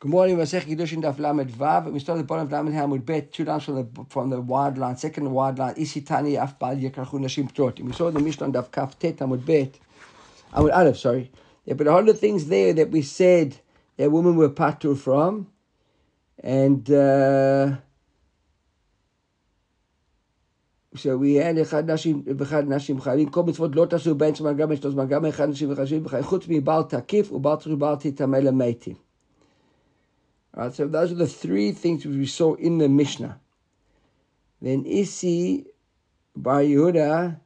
Gemara Masech Kiddushin Daf Lamed Vav. We start the bottom of Lamed Hamud Bet, two lines from the from the wide line, second wide line. Isitani Af Bal Yekarchu Nashim Ptotim. We saw the Mishnah Daf Kaf Tet Hamud Bet, Hamud Aleph. Sorry, yeah, but a lot of things there that we said that women were patur from, and. Uh, so we had אחד נשים ואחד נשים חייבים, כל מצוות לא תעשו בין זמן גם לשתות זמן גם אחד נשים וחשבים וחיים, חוץ מבעל תקיף ובעל תקיף ובעל תטמא למתים. Right, so those are the three things which we saw in the Mishnah. Then Isi Bar Yehuda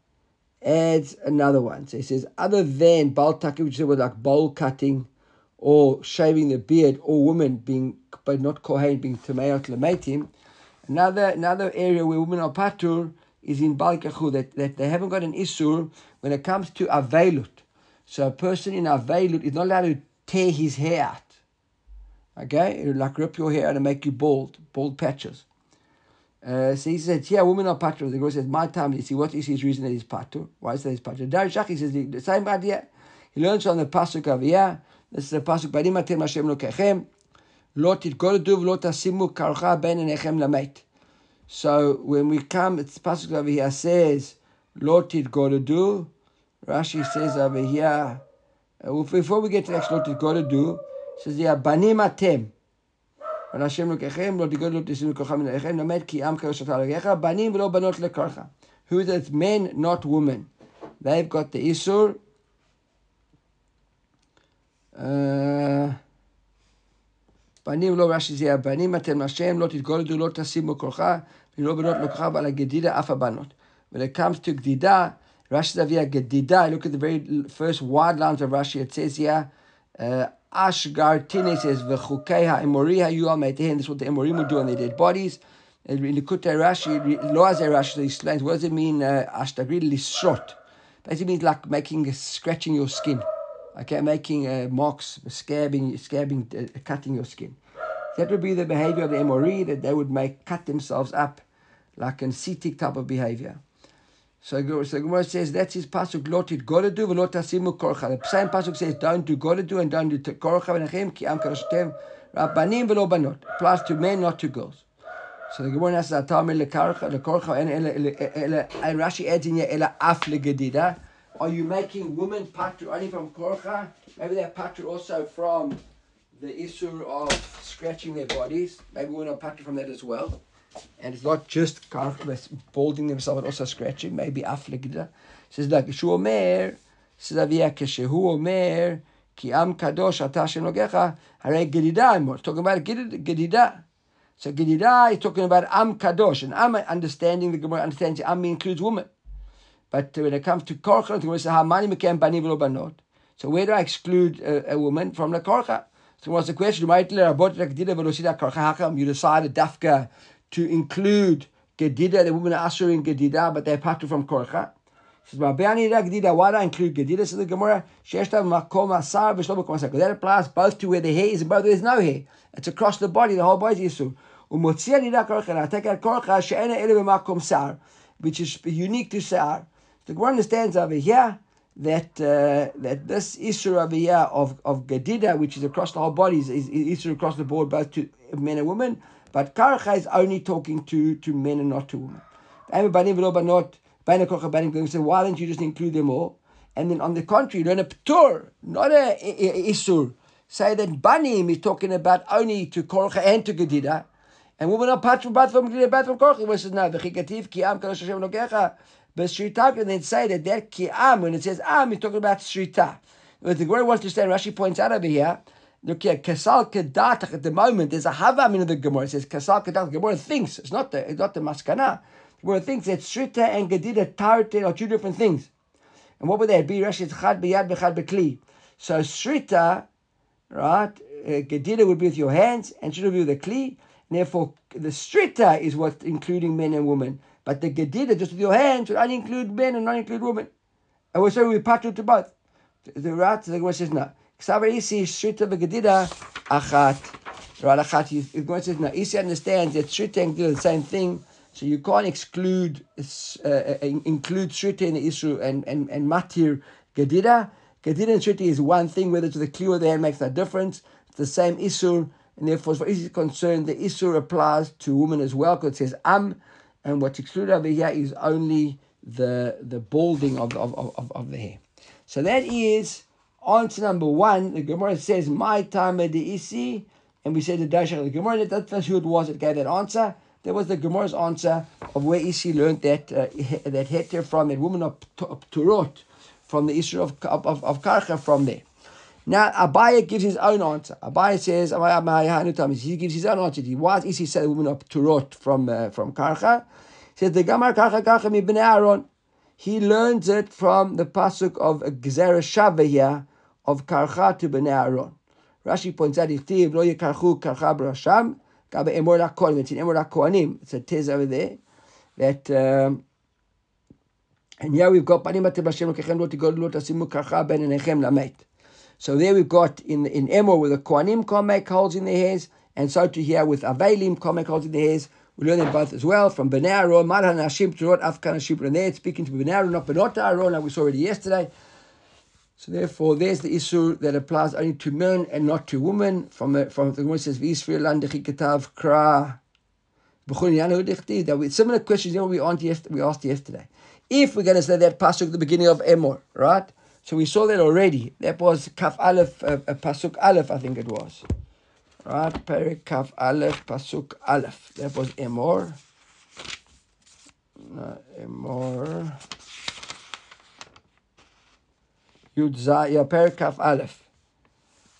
adds another one. So he says, other than Bal Takif, which is like bowl cutting or shaving the beard, or women being, but not Kohen, being Tameot Lamatim, another, another area where women are Patur is in Bal that, that they haven't got an Isur when it comes to Avelut. So a person in Avelut is not allowed to tear his hair out. Okay, it'll like rip your hair and make you bald, bald patches. Uh, so he said, yeah, women are patu. The girl says, my time, you see, what is his reason that he's patu? Why is that he's patu? Dari Shaki says the, same idea. He learns from the pasuk of yeah. This is the pasuk, Badim atem Hashem lo tasimu karcha ben enechem lamet. So when we come, it's pasuk over here says, lo titgoledu, Rashi says over here, uh, before we get to the next lo titgoledu, says yeah, banim atem. ולהשם לוקחם, לא תגוד לא תשימו כוחם מלאכם, למד כי עם קדוש אתה לרגך, בנים ולא בנות לקרחה. Who is it? Men, not women. They've got the Isur. בנים ולא רש"י זה הבנים אתם השם, לא תתגודדו, לא תשימו כוחה, ולא בנות לקוחה, ועל הגדידה אף הבנות. When it comes to גדידה, רש"י זה גדידה, look at the very first wide lines of Rashi, it says here, uh, Ashgar Tine says, V'chukei ha'emori hayu al This is what the Emorim would do on their dead bodies. In Likutei Rashi, Loazei Rashi explains, what does it mean, uh, Ashtagri lisrot? Basically means like making, scratching your skin. Okay, making uh, marks, scabbing, scabbing, uh, cutting your skin. That would be the behavior of the Emori, that they would make, cut themselves up like an sitik type of behavior. So, so Gemara says that's his pasuk. Lot it gotta do v'lot tasimu korcha. The same pasuk says don't do gotta do and don't do korcha v'nechem ki am karashetem rabbanim v'lo banot. Applies to men, not to girls. So the Gemara says atamir lekarcha lekorcha and and Rashi adds in here ela af legedida. Are you making women patu only from korcha? Maybe they're patu also from the issue of scratching their bodies. Maybe we're not patu from that as well. And it's not just balding themselves, but also scratching, maybe afligda. Says like Shu Omer, says Avia Keshehu Omer, Ki Am Kadosh Ata Shenogecha, Hare Gedida Imor. Talking about Gedida. So Gedida is talking about Am Kadosh, and Am understanding the Gemara understands Am includes woman. But when it comes to Korcha, the Gemara says Hamani Mekem Bani V'lo Banot. So where do I exclude a, a woman from the Korcha? So what's the question? How you decide decided Dafka to include Gedida, the women Asher in Gedida, but they're part from Korcha. Says, why do I include Gedida? Says the Gemara. That applies both to where the hair is and both where there's no hair. It's across the body, the whole body is out Korcha, She'ena Ele Makom Sar, which is unique to Sar. The Gemara understands over here that uh, that this issue over here of, of Gedida, which is across the whole body, is, is, is across the board, both to men and women. But Karcha is only talking to, to men and not to women. Why don't you just include them all? And then on the contrary, learn a ptur, not a, isur. Say that banim is talking about only to korcha and to gedida. And women are part from from gedida, both from korcha. Which says no, v'chikativ ki am kadosh Hashem nogecha. But shrita, and then say that that ki am, when it says am, is talking about shrita. But the word wants to say, Rashi points out over here, Look here, kasal kedatach. At the moment, there's a havam in the Gemara. It says kasal kedatach. The Gemara thinks it's not the it's not the maskana. The Gemara thinks that shrita and gedida tarte are two different things. And what would that be? Rashi chad biyad bechad bekli. So shrita, right? Uh, gedida would be with your hands, and should be with the kli. And therefore, the shrita is what including men and women. But the gedida, just with your hands, would only include men and not include women. And we're saying we partner to both. The right, the Gemara says no. Ksavar Isi Shrita v'Gedida Achat. Right, Achat. The Gemara says, now Isi understands that Shrita and Gedida are the same thing. So you can't exclude uh, uh include Shrita in the issue and, and, and Matir Gedida. Gedida and Shrita is one thing, whether it's the clear or the hand makes no difference. It's the same issue. and therefore, as far concerned, the Isur applies to women as well, because it says Am, and what's excluded over here is only the the balding of, of, of, of the hair. So that is answer number one. The Gemara says, My time at the Isi, and we said the Dashach. The Gemara, that's who it was that gave that answer. That was the Gemara's answer of where Isi learned that uh, that heter from, that woman of, Turot, from the issue of, of, of Karcha from there. Now Abaya gives his own answer. Abaya says, he gives his own answer. Why is Isi said the woman of Turot from uh, from Karcha? He says the Gamar Karcha Karcha mi Aaron. He learns it from the pasuk of Gzera Shava here of Karcha to Bnei Aaron. Rashi points out, "Ichtiv lo yikarchu karcha b'rasham." Gabe Emor It's in Emor HaKohanim. It's a tez over there. That, um, and here we've got, Banimate Bashem Khem Rotti Golta Simukaben and Ehemna mate. So there we've got in in Emor where the Kohanim can't make holes in their hairs, and so to here with Avelim can't make holes in their hairs. We learn them both as well from Bnei Aaron, Maran Hashim Turot Afkan Hashim, and there it's speaking to Bnei Aaron, not Benot Aaron, like we saw already yesterday. So therefore, there's the issue that applies only to men and not to women. From a, from the Gemara says, "V'Yisrael ketav kra." That we similar questions you know, we we asked yesterday. If we're going to say that pasuk at the beginning of Emor, right? So we saw that already. That was kaf aleph, uh, uh, pasuk aleph, I think it was, right? Perik kaf aleph, pasuk aleph. That was Emor. No, Emor. Yud Zaya, Perik Kaf Aleph.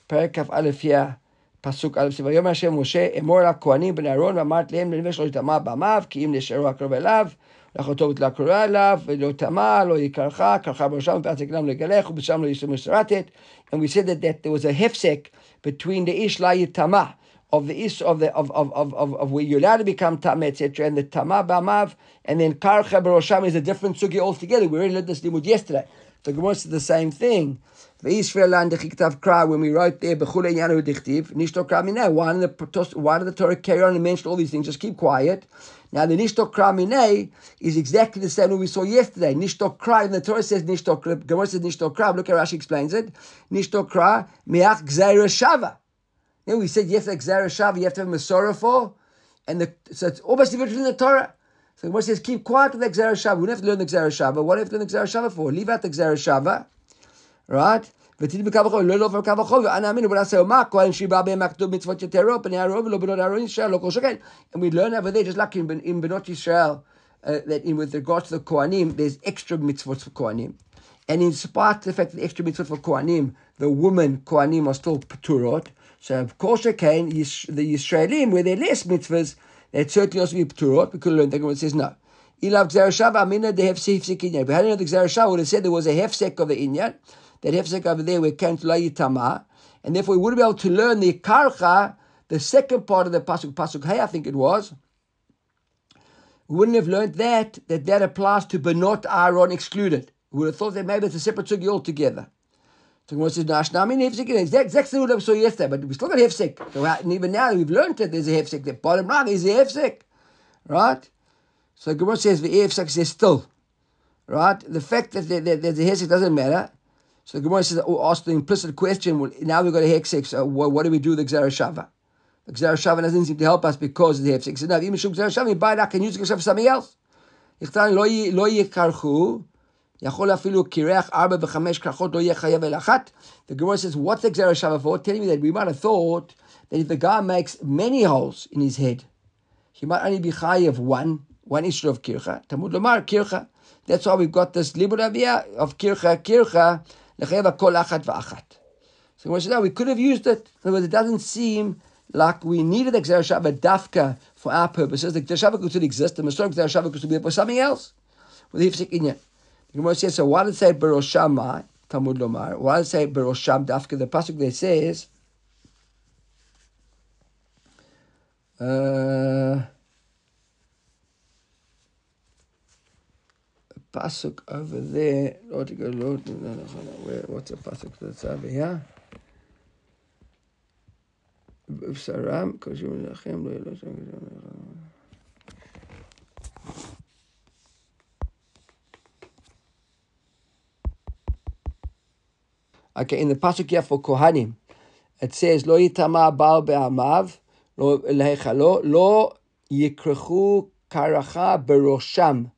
Perik Kaf Aleph here, פסוק א', ויאמר השם משה, אמור לכהנים בני אהרון, ואמרת להם לנווה שלא יטמע במיו, כי אם נשארו הקרוב אליו, לאחותו ותלקרו אליו, ולא טמע, לא יקרך, קרחה בראשם, ואז יגלם לגלך, ובשם לא ישתמש משרתת. And we said that, that there was a hefsek between the ish la yitama, of the ish of the of of of of, of where you're allowed to become tam etc. and the tama b'amav, and then karcha b'rosham is a different sugi altogether. We already learned this limud yesterday. The Gemara says the same thing. When we wrote there, why did the why did the Torah carry on and mention all these things? Just keep quiet. Now the Nishto Kra Mineh is exactly the same one we saw yesterday. Nishto Kra, and the Torah says Nishto Kra, Gemara says Nishto Kra, look how Rashi explains it. Nishto Kra, Miach Gzeira Shava. Then we said yesterday, Gzeira Shava, you have to have a Masorah for, and the, so it's almost different in the Torah. So the says, keep quiet with the Gzerashava. We don't have to learn the Gzerashava. What do we have to learn the Gzerashava for? Leave out the Gzerashava, right? And we learn over there, just like in, in Benot ישראל, uh, that in, with regards to the Kohanim, there's extra mitzvot for Kohanim. And in spite of the fact that the extra mitzvot for Kohanim, the women Kohanim are still Pturot. So, of course, again, the Yisraelim, where there are less mitzvahs, it certainly also be Pturot. We could learn that it says no. Ilav Gzerashava Amina de Hefsek Inyan. But had know the would have said there was a Hefsek of the Inyan, that Hefsek over there where came to Layitama, and therefore we would be able to learn the Karcha, the second part of the Pasuk, Pasuk Hey, I think it was. We wouldn't have learned that, that that applies to Benot Aaron excluded. We would have thought that maybe it's a separate sugi altogether. So Gemara says, Nashnami hefsek. Exact exactly what I saw yesterday, but we still got hefsek. So and even now we've learned that there's a hefsek. The bottom line is a hefsek, right? So Gemara says the hefsek says still, right? The fact that there's a hefsek doesn't matter. So the Gemara says, oh, ask the implicit question. Well, now we've got a hefsek. So what, what, do we do with the Shava? The Shava doesn't seem to help us because of the hefsek. So now, even Gzera Shava, you buy it, that, can use the Gzera for something else. יכול אפילו קירח ארבע וחמש כרכות לא יהיה חייב אל אחת. The Gemara says, what's the Xer Shava for? Telling me that we might have thought that if the guy makes many holes in his head, he might only be chayav one, one issue of kircha. Talmud Lomar, kircha. That's why we've got this libud avia of kircha, kircha, lechayav kol achat va'achat. So Gemara says, no, we could have used it. In other words, it doesn't seem like we needed the Xer Shava dafka for our purposes. The Xer Shava could still exist. The Masor Xer Shava could still be for something else. With the Hifsik Inyan. The Gemara says, so why did it say Berosham Talmud Lomar? Why did it say Berosham Dafka? The pasuk there says, uh, pasuk over there. Lord, go, Lord, no, no, no, where, what's the pasuk that's over here? Saram, because you Okay, in the pasuk here for Kohanim, it says, Lo yitama bal be'amav, lo lehechalo, lo yikrechu karacha berosham.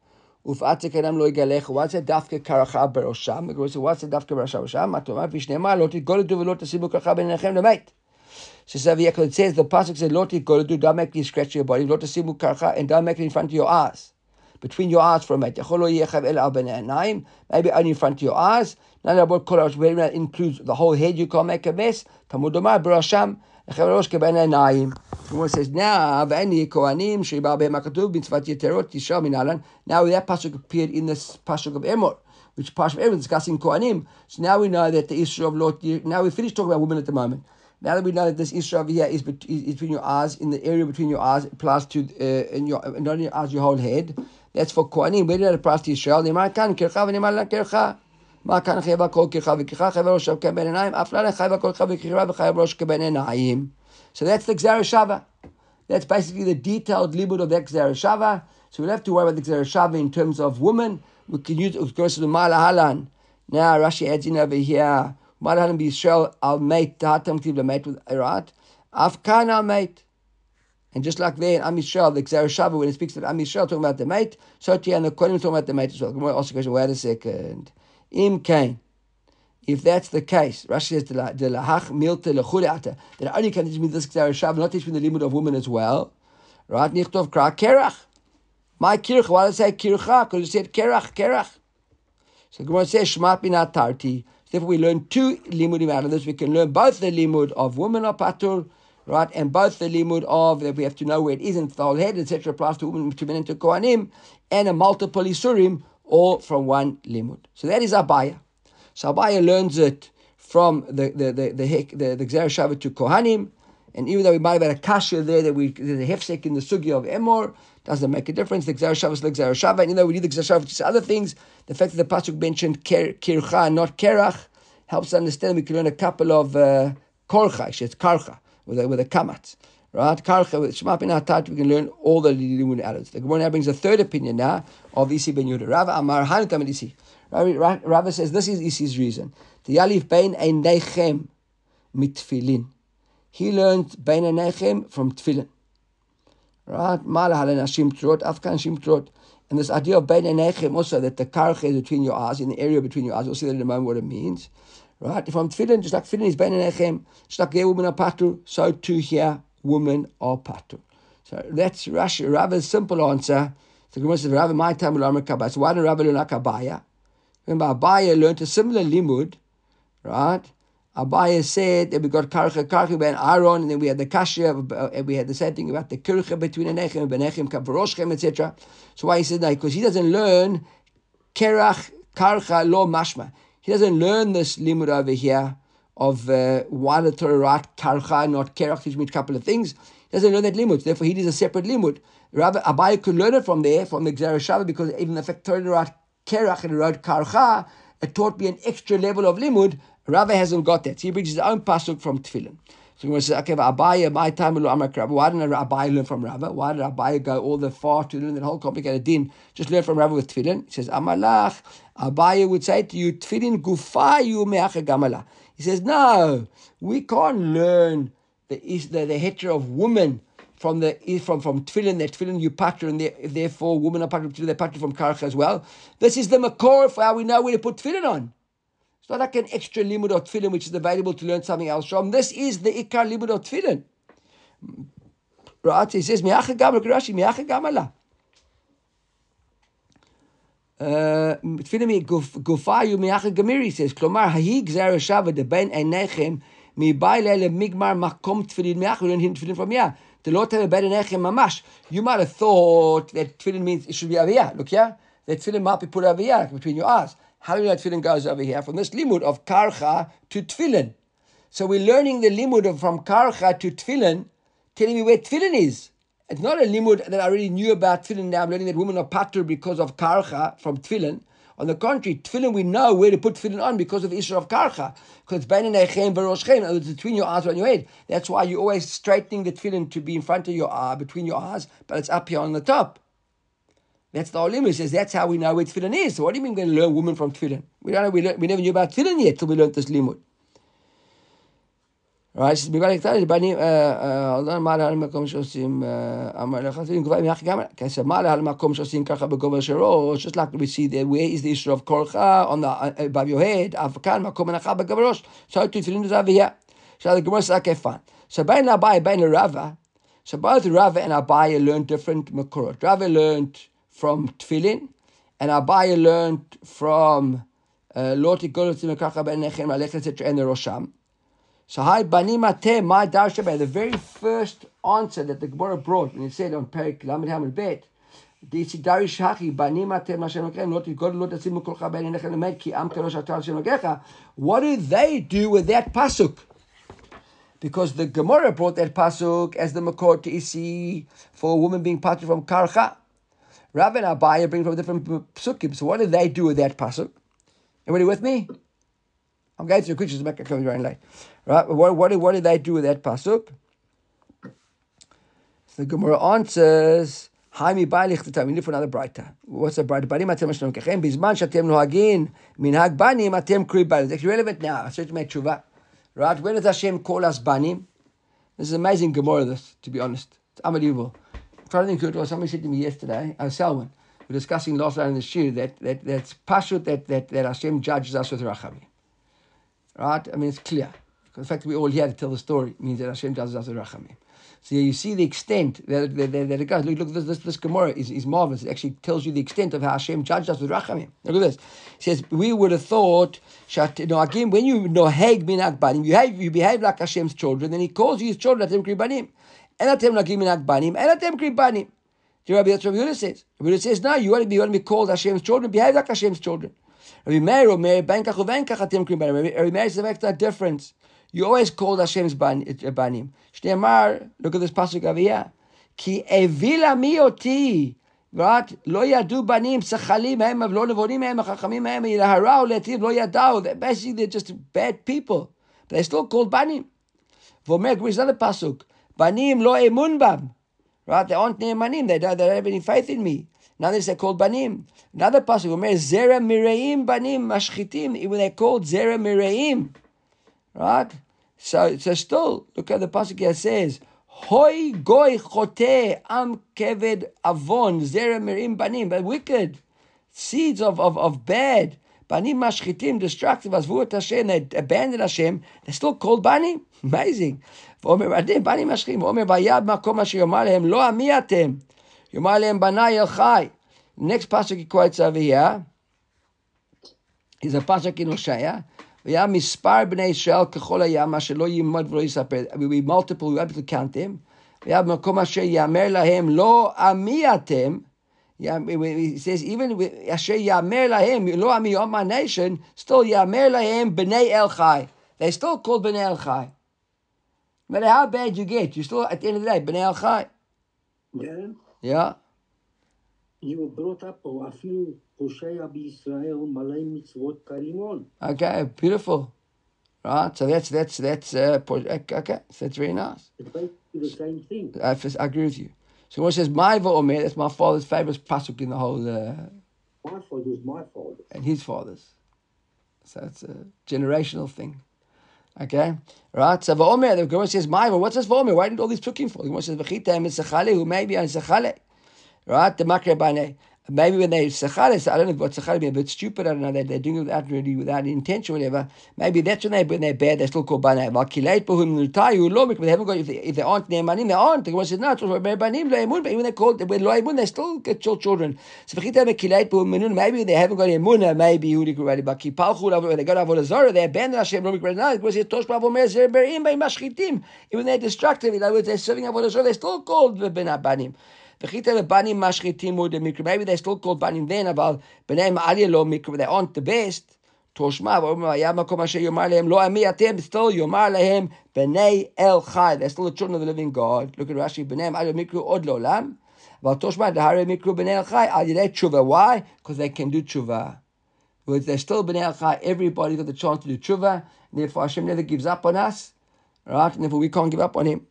ופעתה כנם לא יגלך, וואט זה דווקא קרחה בראשם, וואט זה דווקא בראשם, מה אתה אומר? ושנאמר, לא תתגולדו ולא תשימו קרחה ביניכם למת. So it says, the pasuk says, "Lo titgolodu, don't make you scratch your body, lo tasimu karcha, and don't make it in front of your eyes, between your eyes for a minute. Maybe only in front of your eyes. None of what that includes the whole head. You can't make a mess. Talmud Omar, Barasham, Gemara says now, "V'eni kohanim sheibal behem hakatuv mitzvat yeterot yishal minalan." Now that pasuk appeared in this pasuk of Emor, which of Emor discussing kohanim. So now we know that the issue of Lot. Now we finished talking about women at the moment. Now that we know that this issue of here is, is between your eyes, in the area between your eyes, applies to uh, in your not in your eyes, your whole head. That's for kohanim. Where did it apply to Israel? נאמר כאן קרחה ונאמר לה קרחה. מה כאן חייב הכל קרחה וכרחה חייב ראש כבן עיניים, אף לא חייב הכל קרחה וכרחה וחייב ראש כבן עיניים. So that's the Gzereshava. That's basically the detailed libud of that Gzereshava. So we don't have to worry about the Gzereshava in terms of women. We can use, of course, the Malahalan. Now Rashi adds in over here, Malahalan B'Yisrael al mate, Tahatam Tiv mate with Irat. Afkan al mate. And just like there in Am Yisrael, the Gzereshava, when it speaks of Am Yisrael talking about the mate, so here and the Kohen talking about the mate as well. Gemara also question, wait a second. Im Kain. If that's the case, Rashi says, "Delahach milte lechudeata." That only can teach me this Shav, not teach me the limit of women as well. Right? Nichtov kra kerach. My kirch. Why does it say kircha? Because it said kerach, kerach. So Gemara says shmat binat tarti. Therefore, we learn two limudim out of this. We can learn both the limud of women or patur, right, and both the limud of that we have to know where it is in the whole head, etc. Applies to women, to men, and to kohanim, and a multiple isurim, all from one limud. So that is abaya. So Abaya learns it from the the the the, the, the to Kohanim, and even though we might have had a kasha there that we a hefsek in the sugya of Emor, doesn't make a difference. The Shava is the Gzer and even though we need the Shava to other things, the fact that the pasuk mentioned kircha, not kerach, helps us understand. We can learn a couple of uh, korcha, it's karcha with a, with a kamat. Right, karcha with shema bin atat. We can learn all the limun addeds. The Gemara now brings a third opinion now of Isi ben Yehuda. Rav Amar Hanutam Isi. Rabbi says this is Isi's reason. The Yalif Bein Einechem mitfilin. He learned Bein Einechem from tefillin. Right? Mala Nashim Trot, Afkan Shim Trot. And this idea of Bein Einechem also, that the karch is between your eyes, in the area between your eyes. We'll see that in a moment what it means. Right? If I'm tefillin, just like tefillin is Bein Einechem, just like there woman are patu, so too here women are patu. So that's Rashi, Rabbi's simple answer. The Gemara says, Rabbi, my time will Kabaya. So why did Rabbi learn Kabaya? Remember, Abaya learned a similar limud, right? Abaya said that we got karcha karcha ben Aaron, and then we had the kasha, and we had the same thing about the kircha between Anechem and Benechem, Kavaroshchem, etc. So why he said that? Because he doesn't learn kerach karcha lo mashma. He doesn't learn this limud over here of uh, why the Torah karcha, not kerach, which means a couple of things. He doesn't learn that limud. Therefore, he needs a separate limud. Rabbi Abaya could learn it from there, from the Gzerah because even the fact Torah Kerach and wrote Karcha, it taught me an extra level of limud. Rava hasn't got that. So he brings his own pasuk from Tefillin. So he says, okay, Abaya, my time, why didn't Abaya learn from Rava? Why did Abaya go all the far to learn that whole complicated din? Just learn from Rava with Tefillin. He says, Amalach, Abaya would say to you, Tefillin gufayu me'acha gamala. He says, no, we can't learn the, the, the heter of woman from the from from tefillin, that tefillin you pattern, and therefore women are patterned to their pattern from karach as well. This is the makor for how we know where to put tefillin on. It's not like an extra limud of tefillin which is available to learn something else from. This is the ikar limud of tefillin. Right? He says miacha gamal Rashi gamala. Tefillin gufayu miacha gamiri says klomar hahi gzera shava de ben enechem mi baile migmar makom tefillin miacha. We learn tefillin from yeah. The Lord have a better nechem mamash. You might have thought that tefillin means it should be over here. Look here. That tefillin might be put over here between your eyes. How do you know tefillin goes over here? From this limud of karcha to tefillin. So we're learning the limud of from karcha to tefillin, telling me where tefillin is. It's not a limud that I already knew about tefillin. Now I'm learning that women are patur because of karcha from tefillin. On the contrary, tefillin we know where to put tefillin on because of the issue of karcha. Because it's between your eyes and your head. That's why you're always straightening the tefillin to be in front of your eye, between your eyes, but it's up here on the top. That's the Olim says that's how we know where tefillin is. So what do you mean we're going to learn women from tefillin? We don't know, we, learn, we never knew about tefillin yet till we learned this limud right? She's Bibalik Tari, Bani, uh, uh, Allah Ma'ala al Makom Shosim, uh, Amar Lechatim, Guvay Miach Gamar. Can I say Ma'ala al Makom Shosim Karcha Begova Sherosh? Just like we see there. where is the issue of Korcha on the above your head, Afkan Makom Nacha Begova Rosh. So to Tfilin Zaviyah. So the Gemara says, okay, fine. So Bain Abai, Bain Rava. So both Rava and Abai learned different Makorot. Rava learned from Tfilin, and Abai learned from Loti Golotim Karcha Ben Nechem Alech, etc., and the Rosham. So hi banim atem my darsha the very first answer that the Gemara brought when it said on Perik Lamed Hamel Bet. דיצי דרי שחי, בנים אתם השם אלוקיכם, לא תתגודו לא תשימו כולך בין עיניכם למת, כי עם קדוש אתה השם אלוקיך. What did they do with that pasuk? Because the Gemara brought that pasuk as the makor to isi for a woman being parted from karcha. Rav and Abaya bring from different psukim. So what did they do with that pasuk? Everybody with me? I'm going through the creatures back coming very late. Right? What, what, what did they do with that pasuk? So the Gemara answers, Haimi Bailich the time. We live for another brighter. What's a brighter? Banim atem ashlom kechem. Bizman shatem nohagin. Minhag banim atem kri banim. It's actually relevant now. I said to make tshuva. Right? When does Hashem call us banim? This is amazing Gemara, this, to be honest. It's unbelievable. I'm trying to think who it was. Somebody said to me yesterday, oh, Selwyn, we're discussing last night in the shir that, that that's pashut that, that, that Hashem judges us with rachamim. Right? I mean, it's clear. The fact that we're all here to tell the story means that Hashem judges us with rachamim. So you see the extent that, that, that, that it goes. Look, look this, this, this Gemara is, is marvelous. It actually tells you the extent of how Hashem judged us with rachamim. Look at this. It says, we would have thought, no, again, when you know heg minak banim, you behave, you behave like Hashem's children, then he calls you his children, atem kri banim. And atem nagim minak banim, and atem kri banim. Do know that's what Rabbi Yehuda says? Rabbi Yehuda says, no, you want to be, you want to be called Hashem's children, behave like Hashem's children. Rabbi Meir, Rabbi Meir, ben kach uven kach atem kri banim. Rabbi Meir says, makes that difference. You always called Hashem's banim. Shneimar, look at this pasuk over here. Ki evila mi oti, right? לא ידעו בנים, שחלים הם, אבל לא נבונים הם, החכמים הם, ירהרה ולהטיב לא ידעו. Basically, they're just bad people. But they're still called בנים. ואומר, here's another pasuk. בנים לא אמון בם. Right? They aren't נאמנים. They don't, they don't have any faith in me. Now they're called banim. Another pasuk, אומר, זרע מרעים בנים משחיתים. Even they're called זרע מרעים. Right? So, so still, look at the pasuk here says, Hoi goy chote am keved avon zera mirim banim, but wicked seeds of, of, of bad. Banim mashchitim, destructive, azvuot Hashem, they abandon Hashem, they're still called banim. Amazing. ואומר בעדים בנים משכים, ואומר ויד מקום אשר יאמר להם לא עמי אתם, יאמר להם בניי אל חי. Next pasuk he quotes over here is a pasuk in Hosea. והיה מספר בני ישראל ככל הים, אשר לא יימוד ולא יספר. We multiple, we able to count them. והיה במקום אשר יאמר להם, לא עמי אתם, he says, even אשר יאמר להם, לא עמי of my nation, still יאמר להם בני אל חי. They still called בני אל חי. No matter how bad you get, you still, at the end of the day, בני אל חי. Yeah. Yeah. You were brought up, או אפילו פושע Okay, beautiful. Right, so that's that's that's uh, okay. So that's very nice. It's basically the same thing. I, I agree with you. So what says my Omer, that's my father's favorite pasuk in the whole. Uh, my father's my father. And his father's. So it's a generational thing. Okay, right. So Omer, the Gemara says my What's this for Omer? Why didn't all these took for? The Gemara says v'chita mitzachale who maybe on zachale. Right, the makre bane. Maybe when they sechale, I don't know what sechale means, but stupid, I don't know, they, they're doing it without really, without intention whatever. Maybe that's when, they, when they're bad, they're still called banai. But kileit bohum nutayu lomik, but they haven't got, if they, if they aren't ne'emanim, they aren't. The Gemara says, no, it's banim lo emun, but even they're called, when lo emun, they still get children. So v'chita me kileit bohum menun, maybe they haven't got emuna, maybe who already, but kipalchu, when they got avodah zarah, they abandon Hashem, lomik, but no, because it's tosh bavo mer zer berim, by mashchitim. Even they're destructive, in other words, they're serving avodah zarah, they're still called. Banim Maybe they're still called banim then, but ma'aliyah lo mikra. They aren't the best. V'yam makom asher yomar lehem lo ami atem. Still yomar el chai. They're still the children of the living God. Look at Rashi. Ma'aliyah mikra od lo lam. But dehare mikra b'nei el chai. Al yidei tshuva. Why? Because they can do tshuva. Because they're still b'nei el chai. Everybody got the chance to do tshuva. Therefore Hashem never gives up on us. Right? And therefore we can't give up on Him.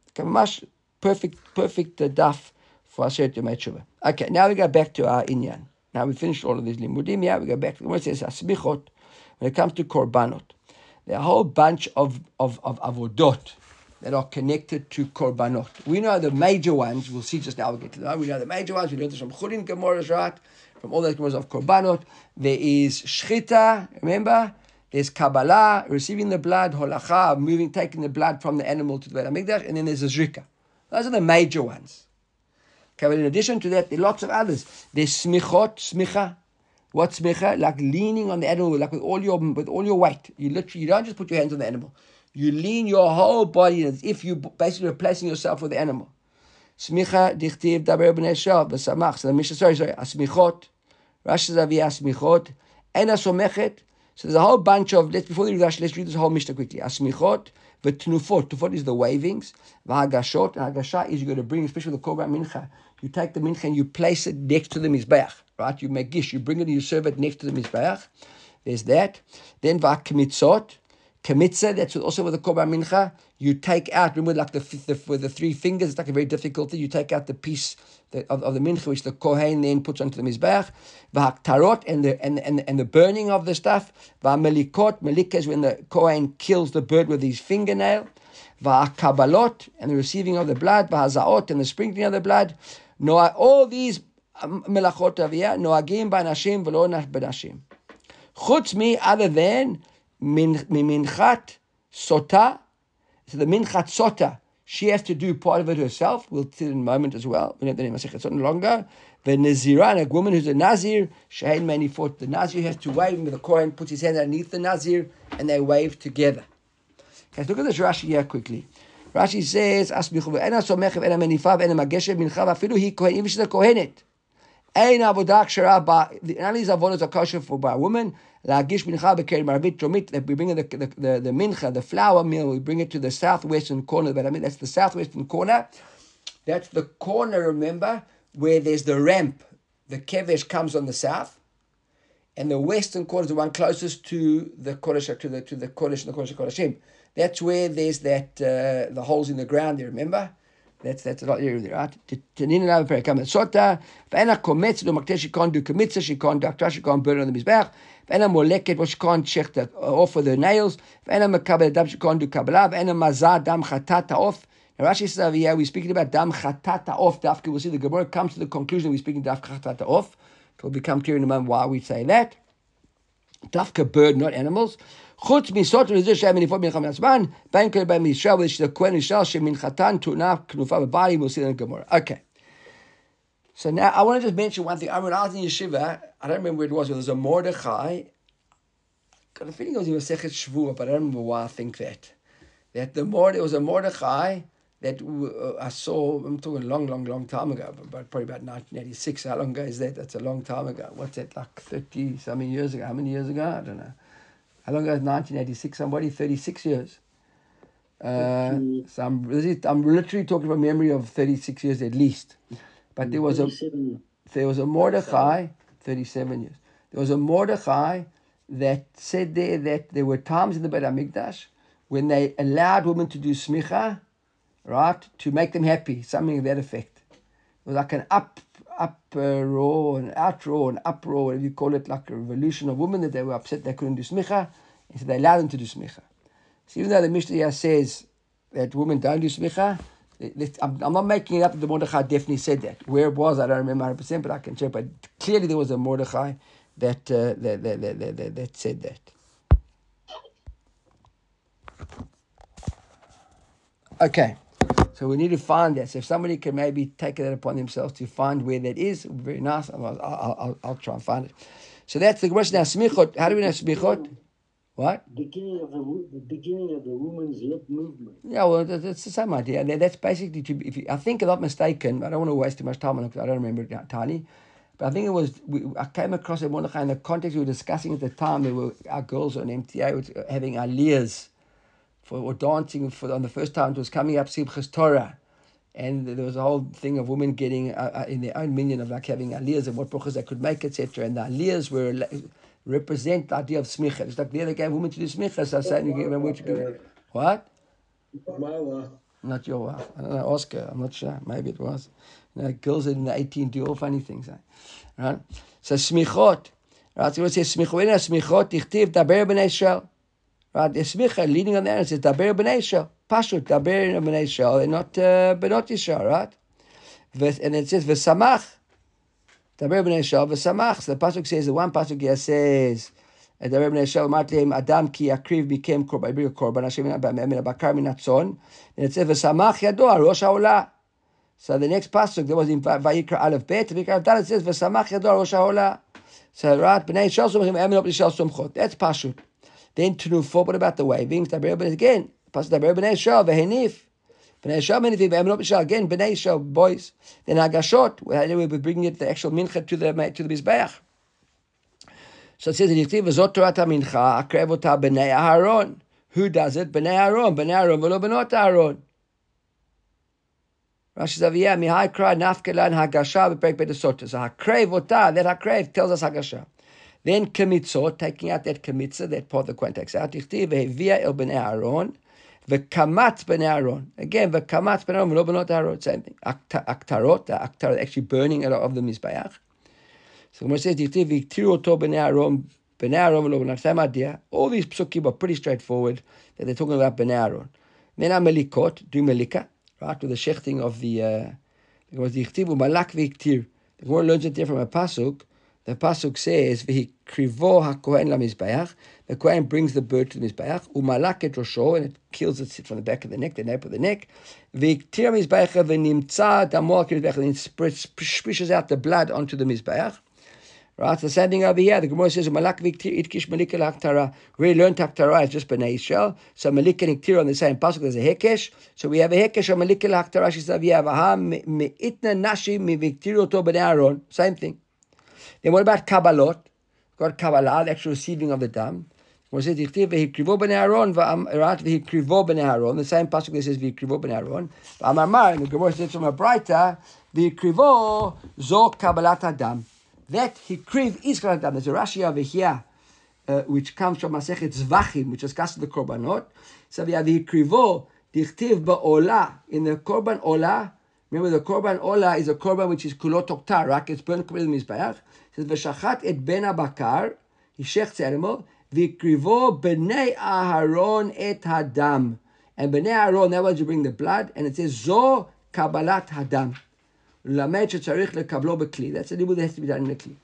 Perfect, perfect uh, daf to. Okay, now we go back to our inyan. Now we finished all of these limudim. Yeah, we go back. When it says asmichot, when it comes to korbanot, there are a whole bunch of of, of avodot that are connected to korbanot. We know the major ones. We'll see just now. We'll get to that. We know the major ones. We learned this from Churin Gemara, right? From all those Gemaras of korbanot. There is shchita. Remember. There's Kabbalah, receiving the blood, holacha, moving, taking the blood from the animal to the Beit HaMikdash, and then there's a. Those are the major ones. Okay, but in addition to that, there are lots of others. There's smichot, smicha. What smicha? Like leaning on the animal, like with all your with all your weight. You literally you don't just put your hands on the animal. You lean your whole body as if you're basically replacing yourself with the animal. Smicha dichtiv daber b'nei b'samach. So the Mishnah, sorry, sorry. Asmichot. Rashi Zavi asmichot. Ena somechet. So there's a whole bunch of, let's, before we read Rashi, let's read this whole Mishnah quickly. Asmichot, v'tnufot. Tnufot is the wavings. V'hagashot. And hagasha is you're going to bring, especially the korban mincha. You take the mincha and you place it next to the mizbeach. Right? You make gish. You bring it and you serve it next to the mizbeach. There's that. Then v'akmitzot. Kmitza, that's also with the korban mincha. You take out, remember, like the, the with the three fingers, it's like a very difficult thing. You take out the piece of, of the mincha, which the kohen then puts onto the mizbeach. V'haktarot, and the and, and and the burning of the stuff. V'melikot, melika is when the kohen kills the bird with his fingernail. V'akabalot, and the receiving of the blood. V'hazaot, and the sprinkling of the blood. No, all these um, melachot aviyah, noagim b'nashim v'lo b'nashim. Chutz me, other than Minchat Sota. So the Minchat Sota, she has to do part of it herself. We'll see in a moment as well. We don't have the name of longer. The Nazira, a woman who's a Nazir, Shahin Manifot, the Nazir has to wave with the Kohen, puts his hand underneath the Nazir, and they wave together. Okay, look at this Rashi here quickly. Rashi says, "Asmichu ve'ena somechev ena menifa ve'ena mageshev mincha v'afilu hi kohen, even she's a kohenet. Ein avodah kshera ba, none of these avodas are kosher for by a woman, We bring the, the, the, the mincha, the flour meal, we bring it to the southwestern corner. But I mean, that's the southwestern corner. That's the corner, remember, where there's the ramp. The kevesh comes on the south, and the western corner is the one closest to the kodesh, to the to the kodesh and the kodesh kodeshim. That's where there's that uh, the holes in the ground. There, remember. That's that's a lot area right? Tanin and Sota. Kometz she can't do she can't do she can't burn on the V'ena moleket, what she can't check that off with the nails. V'ena mekabel dam, she can't do kabbalah. V'ena mazah dam chatata off. Now Rashi says over here, we're speaking about dam chatata off. Dafka, we'll see the Gemara comes to the conclusion we're speaking daf chatata off. It will become clear in a moment why we say that. Dafka bird, not animals. חוץ מסות לזה שהיה מניפות מלחמה עצמן, בין כאלה בהם מישראל ושל הכהן ישראל שמנחתן תאונה כנופה בבית, we'll see that in Gemara. Okay. So now I want to just mention one thing. I mean, I was in yeshiva, I don't remember where it was, but was a Mordechai. Got a feeling it was in Masechet Shvuah, but I don't remember why I think that. That the Mord, it was a Mordechai that uh, I saw, I'm talking a long, long, long time ago, but probably about 1986. How long ago is that? That's a long time ago. What's that, like 30 something years ago? How many years ago? I don't know. How long ago is 1986? Somebody 36 years. Uh, so I'm, I'm literally talking from memory of 36 years at least. But there was a there was a Mordechai, 37 years. There was a Mordechai that said there that there were times in the Beit HaMikdash when they allowed women to do smicha, right, to make them happy, something of that effect. It was like an up uproar, uh, an outroar, an uproar, whatever you call it, like a revolution of women that they were upset they couldn't do smicha, and so they allowed them to do smicha. So even though the Mishnah says that women don't do smicha, I'm, I'm not making it up. The Mordechai definitely said that. Where it was, I don't remember 100, percent but I can check. But clearly, there was a Mordechai that uh, that, that, that, that, that said that. Okay, so we need to find that. So if somebody can maybe take that upon themselves to find where that is, very nice. I'll, I'll, I'll, I'll try and find it. So that's the question. Now, smichot. How do we know smichot? What? Beginning of the, the beginning of the woman's lip movement. Yeah, well, that's the same idea. That's basically to. If you, I think I'm not mistaken, I don't want to waste too much time on it because I don't remember it tiny. But I think it was. We, I came across it Mordechai in the context we were discussing at the time. There were our girls on MTA having aliyahs for or dancing for on the first time. It was coming up Simchas Torah. And there was a whole thing of women getting uh, uh in their own minyan of like having aliyahs and what brachas they could make, etc. And the aliyahs were represent the idea of smicha. It's like the other guy woman to do smicha, so I said, you give them what you give. What? Not your wife. I don't know, Oscar. I'm not sure. Maybe it was. You know, girls in the 18 do all funny things. Eh? Right? So smichot. Right? So it says smichot. Smichot, tichtiv daber b'nei shel. Right? The smicha leading on the end, says daber b'nei shel. Pashut, Daber Bnei Israel, and not uh, Benot Israel, right? And it says, V'samach. Daber Bnei Israel, V'samach. So the Pasuk says, the one Pasuk here says, דבר בני ישראל, אמרתי להם, אדם כי יקריב מכם קורבן, הביאו קורבן, השם מן הבקר מן הצאן, ונצא ושמח ידו על ראש העולה. So the next pasuk, there was in Vayikra Aleph Bet, Vayikra Aleph Dalet says, V'samach yado al rosh ha'olah. So right, B'nai Yisrael somchim, Emin op Yisrael somchot. That's pashut. Then Tenufo, what about the waving? Daber B'nai, again, pasuk Daber B'nai Yisrael, V'henif. B'nai Yisrael menifim, Emin op Yisrael, again, B'nai Yisrael, boys. Then Agashot, we were bringing it, the actual mincha to the, to the Mizbeach. So it says in Yichtiv, V'zot Torah mincha, akrev ota B'nai Aharon. Who does it? B'nai Aharon, B'nai Aharon, v'lo B'not Aharon. Rashi Zaviyah, Mihai Kra Nafkelan Hagasha B'Perek Bet Sota. So Hakrev Ota, that Hakrev tells us Hagasha. Then Kemitzot, taking out that Kemitza, that part of the Kohen takes out. Ichtiv V'Hevia El B'nei Aaron, V'Kamat ben Aaron. Again, V'Kamat B'nei Aaron, V'lo B'not Aaron, same thing. Akta- Aktarot, the Aktarot, actually burning a lot of the Mizbeach. So when it says Ichtiv V'Ktiru Oto B'nei Aaron, B'nei Aaron, V'lo Same idea. All these psukim are pretty straightforward, that they're talking about ben Aaron. Then Amelikot, do Melika, right, with the shechting of the, uh, the Ichtivu Malak V'Iktir. The Gemara learns it there from a pasuk. The pasuk says, "V'hikrivo hakohen lamizbeach." The kohen brings the bird to the mizbeach. Umalak et rosho, and it kills it from the back of the neck, the nape of the neck. V'iktir mizbeach v'nimtza damo al mizbeach, and it sprishes out the blood onto the mizbeach. Right, the same thing over here. The Gemara says, "Malak v'iktir itkish malika laktara." We learned haktara is just bnei Israel. So malik and on the same pasuk. There's a hekesh. So we have a hekesh of malika laktara. She said, "We have a ha meitna nashi mi oto bnei Aaron." Same thing. Then what about Kabbalot? Got Kabbalah, the actual receiving of the dam. When it says "Yichtiv v'hikrivo b'nei Aaron," v'am- right, v'hikrivo b'nei Aaron, the same pasuk that says "v'hikrivo b'nei Aaron." V'amar mar, and the Gemara says from a brighter, "V'hikrivo zo Kabbalat adam." That hikriv is Kabbalat adam. There's a Rashi over here, uh, which comes from Masechet Zvachim, which discusses the korbanot. So we have v'hikrivo dichtiv ba'olah in the korban olah. Remember, the korban ola is a korban which is kulot oktar, right? It's burnt with mizbeach. It says, "V'shachat et ben abakar," he shechts the animal, Vikrivo b'nei Aharon et hadam. And b'nei Aharon, that was you bring the blood, and it says, Zo kabbalat hadam. Lamed shetzarich lekablo kli. That's a libud that has to be done in the kli.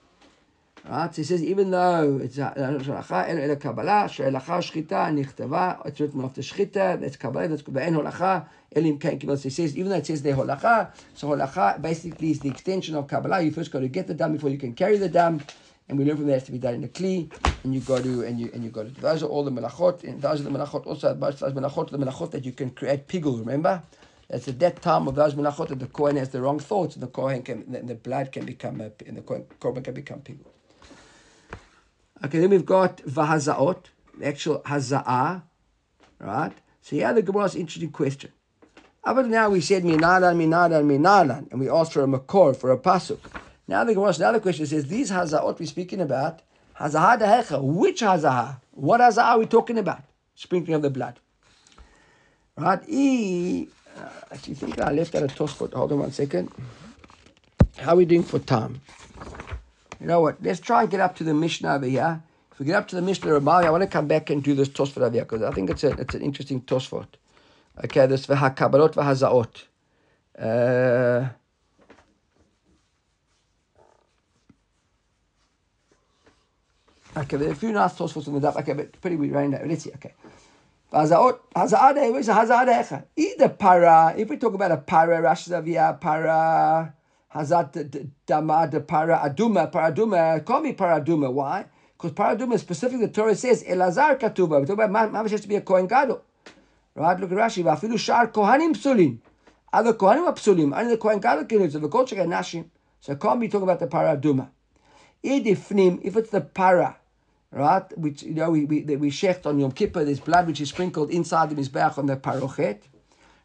Right? So he says, even though it's a en el kabbalah, she'elacha shchita, nichtava, it's written after shchita, that's kabbalah, that's en holacha, elim kain kibbutz. So he says, even though it says the holacha, so holacha basically is the extension of kabbalah. You first got to get the dam before you can carry the dam. And we learn from there it has to be done in a kli, and you got to, and you, and you got to. Those are all the melachot, and those are the melachot also, those melachot, the melachot that you can create pigul, remember? That's at that time of those melachot that the Kohen has the wrong thoughts, and the Kohen can, the, the blood can become, a, and the Korban can become pigul. Okay, then we've got Vahazaot, the actual Haza'ah, right? So here the Gemara has interesting question. Up until now we said Minadan, Minadan, Minadan, and we asked for a Makor, for a Pasuk. Now the now the question says, these Haza'ot we're speaking about, Haza'ah Dahecha, which Haza'ah? What Haza'ah are we talking about? Sprinkling of the blood. Right? E, uh, actually, I think I left out a Tosfot. Hold on one second. How are we doing for time? You know what? Let's try and get up to the Mishnah over here. If we get up to the Mishnah Ramali, I want to come back and do this Tosfot over here because I think it's a it's an interesting Tosfot. Okay, this v'hakabalot v'hazaot. Uh, okay, a few nice Tosfots on the dap. Okay, but pretty we ran out. Let's see. Okay. V'hazaot, haza'ad, where's the haza'ad echa? Either para, if we talk about a para, Rashi Zavia, para, hazat dama, de para aduma, para aduma, call me para aduma. Why? Because para aduma specifically the Torah says, Elazar katuba. We talk about Mamash has to be a Kohen Gadol. Right? Look at Rashi. Kohanim psulim. Other kohanim psulim. Only the Gadol can live. So the Kohen Gadol nashim. So can't be talking about the para aduma. If it's the para, right, which you know we we, we shecht on Yom Kippur, there's blood which is sprinkled inside the mizbeach on the parochet.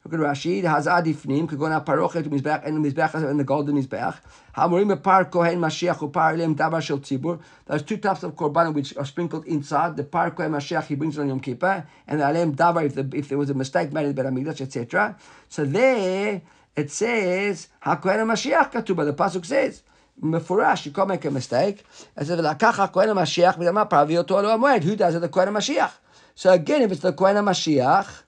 Look at Rashi. The hazad ifnim could go now parochet to mizbeach and mizbeach and the golden mizbeach. Hamorim par kohen mashiach or par elim davar shel tzibur. There's two types of korban which are sprinkled inside. The par kohen mashiach he brings on Yom Kippur, and the alem davar if the if there was a mistake made in the Bet Hamikdash, etc. So there it says hakohen mashiach katuba. The pasuk says. מפורש, you can't make a mistake. אז לקח הכהן המשיח ולמה פרבי אותו על המועד. Who does it? The כהן המשיח. So again, if it's the כהן המשיח,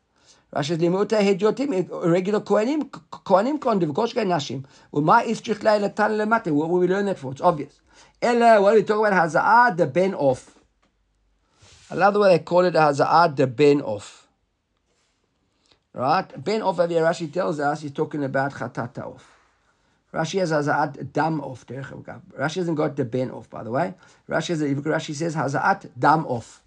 Rashi says, לימודי הדiotim, regular kohanim, kohanim קונדים, וכל שכן נשים. ומה איס צריך לתן למטה? What will we learn that for? It's obvious. אלא, what are we talking about? הזעה the ben off. I love the way they call it haza'ah the ben off. Right? Ben off, over here, Rashi tells us, he's talking about chatata off. Rashi has haza'at dam off. Rashi hasn't got the ben off, by the way. Rashi, has, Rashi says haza'at dam off.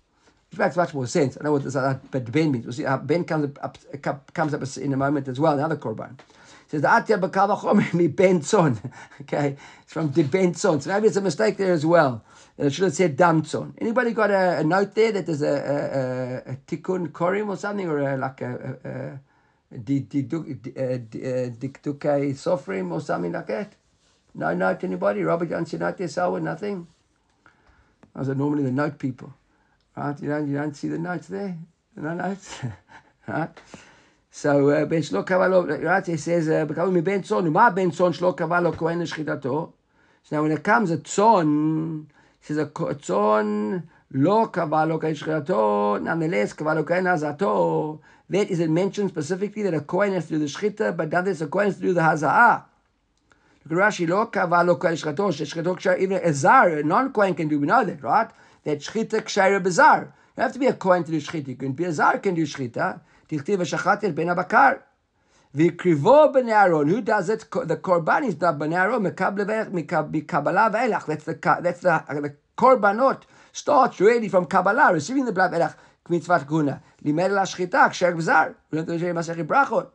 Which makes much more sense. I know what this but ben means. We'll see ben comes up, uh, comes up in a moment as well, another korban. It says the atya b'kavachomer mi. Okay, it's from the ben tzon. So maybe it's a mistake there as well. And it should have said dam tzon. Anybody got a, a, note there that there's a, a, a, tikkun korim or something, or a, like a, a, Eh, eh, dikdukai sofrim or something like that? No note, anybody? Robert, there, Selwyn? Nothing? Those are normally the note people. Right? You don't, you don't see the notes there? No notes? right? So, uh, ben shlo kavalo, right? He says, uh, "B'kavu mi ben tzon, ma ben tzon shlo kavalo kohen shchitato." So now when it comes a tzon, it says a tzon lo kavalo nonetheless kavalo. That is it mentioned specifically that a kohen has to do the shchita, but that is a kohen has to do the haza'ah. Rashi lo kavalo kohen shchitato, shchitato even a zar, a non-kohen can do, we know that, right? that shchita kshayra bazar. You have to be a kohen to do shchita. You can be a zar can do shchita. Tichtiv v'shachat ben abakar. V'krivo ben Aaron. Who does it? The korban is not ben Aaron. Mekabla mikabala ve'elach. That's the that's the, the korbanot starts really from Kabbalah, receiving the blood melech mitzvah guna. Limed la shchita ksher gzar. We don't do masechet brachot.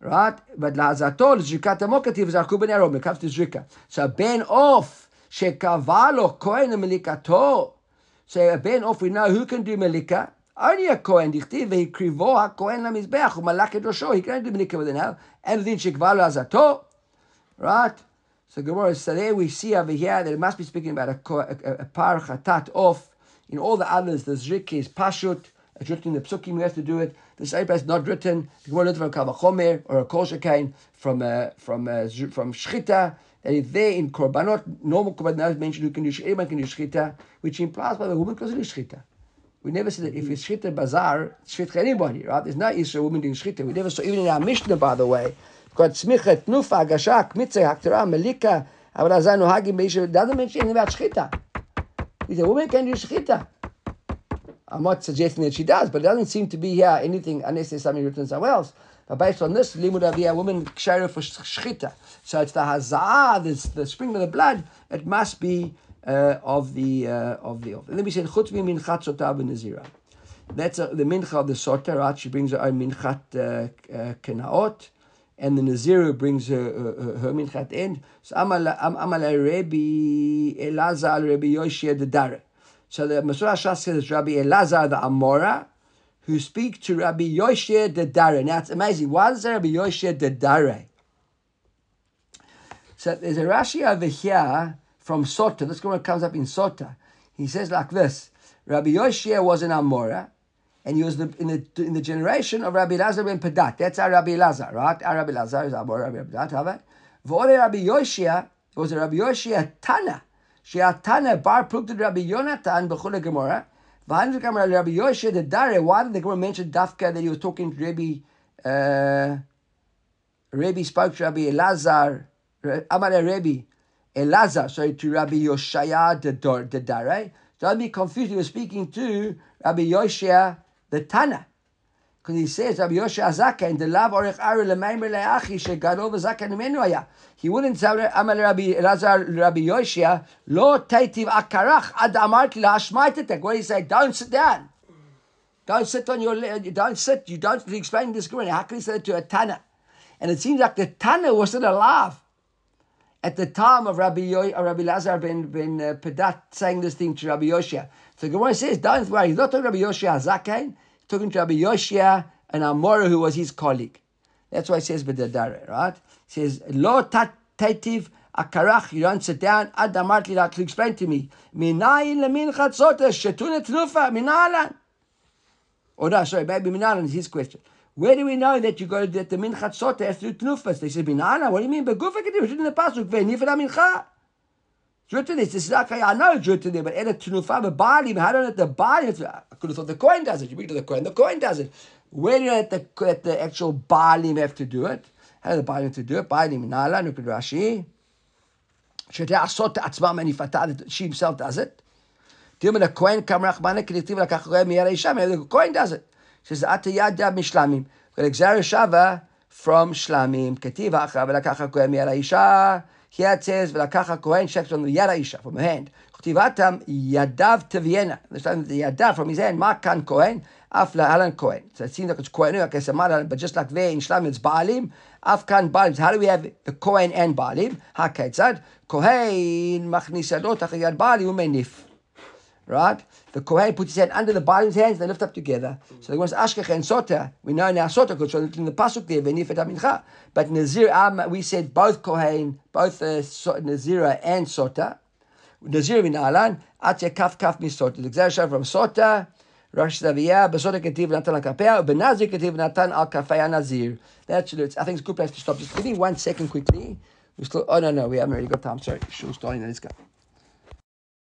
Right? But la'azatol zrikat amokativ zarku ben arom. It comes to zrika. So ben off shekavalo kohen melikato. So ben off we know who can do melika. Only a kohen dichtiv vehikrivo hakohen lamizbeach u'malak et. He can do melika with an el. And then shekvalo azato. Right? So Gemara, there we see over here that it must be speaking about a, a, a par chatat off. In all the others, the zrik is pashut, it's written in the psukim, we have to do it. The Sefer is not written. The Gemara from Kavachomer or a kol shekain from uh, from uh, from shchita they in korbanot, normal korbanot mentioned who can do shchita, can do shchita, which implies by the woman can do shchita. We never said that if it's shchita bazar, shchita anybody, right? There's no issue of women doing shchita. We never saw, even in our Mishnah, by the way, got smicha, tnufa, gashak, mitzah, haktara, malika, avrazanu, hagim, beisha, doesn't mention anything about shchita. He said, woman can do shchita. I'm not suggesting that she does, but it doesn't seem to be here anything unless there's something written somewhere else. But based on this, limud aviyah, woman kshara for shchita. So it's the hazah, the, the spring of the blood. It must be uh, of the uh, of the. And then we said chutz minchat sotah b'nezira. That's a, the mincha of the sota. Right? She brings her own minchat uh, uh, kenaot, and the naziru brings her, her, her minchat end. So amal amal Rabbi Elazar Rabbi Yoshia the Dare. So the Masurah Shas says Rabbi Elazar the Amora who speak to Rabbi Yoshia the Dare. Now it's amazing. Why does Rabbi Yoshia the Dare? So there's a Rashi over here from Sota. This one comes up in Sota. He says like this: Rabbi Yoshia was an Amora, and he was the, in the in the generation of Rabbi Lazar ben Padat. That's our Rabbi Lazar, right? Our Rabbi Lazar is Amora, Rabbi Padat. V'ole Rabbi Yoshia was a Rabbi Yoshia Tana. Tana bar pluked Rabbi Yonatan b'chule Gemara. Rabbi Yoshia the Dare. Why did the Gemara mention Dafka that he was talking to Rabbi? Uh, Rabbi spoke to Rabbi Elazar. Amar Rabbi Elazar, sorry, to Rabbi Yoshaya the, the Dare. Don't be confused. He was speaking to Rabbi Yoshia the Tana. Because he says, Rabbi Yoshia Zaka, in the Lav Orech Ari Lemaimer Le'achi, Shegado V'Zaka Nimenu Haya. He wouldn't tell Amar Rabbi Elazar Rabbi Yoshia, Lo Taitiv Akarach Ad Amarti La'ashmaitetek. What you say? Don't sit down. Don't sit on your, don't sit. You don't explain this Gemara. How can he say it to a Tana? And it seems like the Tana wasn't alive at the time of Rabbi, Yo- Rabbi Lazar ben, ben uh, Pedat saying this thing to Rabbi Yoshia. So Gemara says, don't worry, he's not talking Rabbi Yoshia Zakain, talking to Rabbi Yoshia and Amora, who was his colleague. That's why he says B'dadare, right? He says, Lo tat tativ akarach, you don't sit down, ad amartli to explain to me, minayin lemin chatzota, shetuna tnufa, minalan. Or no, sorry, maybe minalan is his question. Where do we know that you go that the minchat sota has to do tnufas? They said binana. What do you mean? Begufa kedim. It's in the pasuk. Ve'nifela mincha. Drew today. This is okay. I know drew today, but at a tenufa, but body, but I don't know the body. I could have thought the coin does it. You bring to the coin, the coin does it. Where do you let the, let the actual balim have to do it? How do the have to do it? Balim nala, look Rashi. She himself does it. Maybe the coin does it. She says, Atayada Mishlamim. Gzerashava from Shlamim. Ketiva Achra, Velakach Kohen Miyara Isha. Here it says, Velakacha Kohen Shekhs from the Yada Isha, from her hand. Chtivatam Yadav Teviena. There's something the Yadav from his hand, Makan Kohen, Afla Alan Kohen. So it seems like it's Kohenu, like it's Amalan, but just like there in Shlam, it's Baalim, Afkan Baalim. So how do we have the Kohen and Baalim? HaKetzad, Kohen Machnisadot Achayad Baalim Umenif. Right? The Kohen puts his hand under the Baalim's hands, they lift up together. So the one Ashkecha and Sota, we know now Sota, because in the Pasuk there. But Nazir, um, we said both Kohen, both uh, Nazira and Sota. Nazir min Alan, Atya Kaf Kaf Misota. The Gzer from Sota, Rosh Zaviyah, Besota Ketiv Natan al Kapea, Benazir Ketiv Natan al Kafea Nazir. That's. I think it's a good place to stop. Just give me one second quickly. We still, oh no, no, we haven't already got time. Sorry, still starting. Let's go.